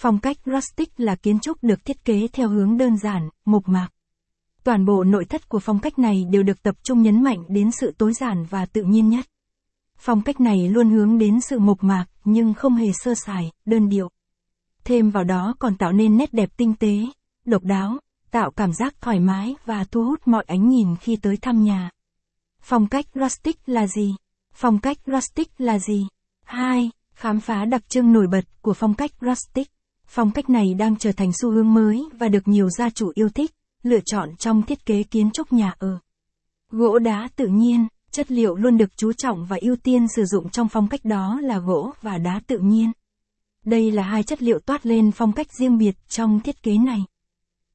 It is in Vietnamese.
Phong cách rustic là kiến trúc được thiết kế theo hướng đơn giản, mộc mạc. Toàn bộ nội thất của phong cách này đều được tập trung nhấn mạnh đến sự tối giản và tự nhiên nhất. Phong cách này luôn hướng đến sự mộc mạc, nhưng không hề sơ sài, đơn điệu. Thêm vào đó còn tạo nên nét đẹp tinh tế, độc đáo, tạo cảm giác thoải mái và thu hút mọi ánh nhìn khi tới thăm nhà. Phong cách rustic là gì? Phong cách rustic là gì? 2. Khám phá đặc trưng nổi bật của phong cách rustic. Phong cách này đang trở thành xu hướng mới và được nhiều gia chủ yêu thích, lựa chọn trong thiết kế kiến trúc nhà ở. Gỗ đá tự nhiên, chất liệu luôn được chú trọng và ưu tiên sử dụng trong phong cách đó là gỗ và đá tự nhiên. Đây là hai chất liệu toát lên phong cách riêng biệt trong thiết kế này.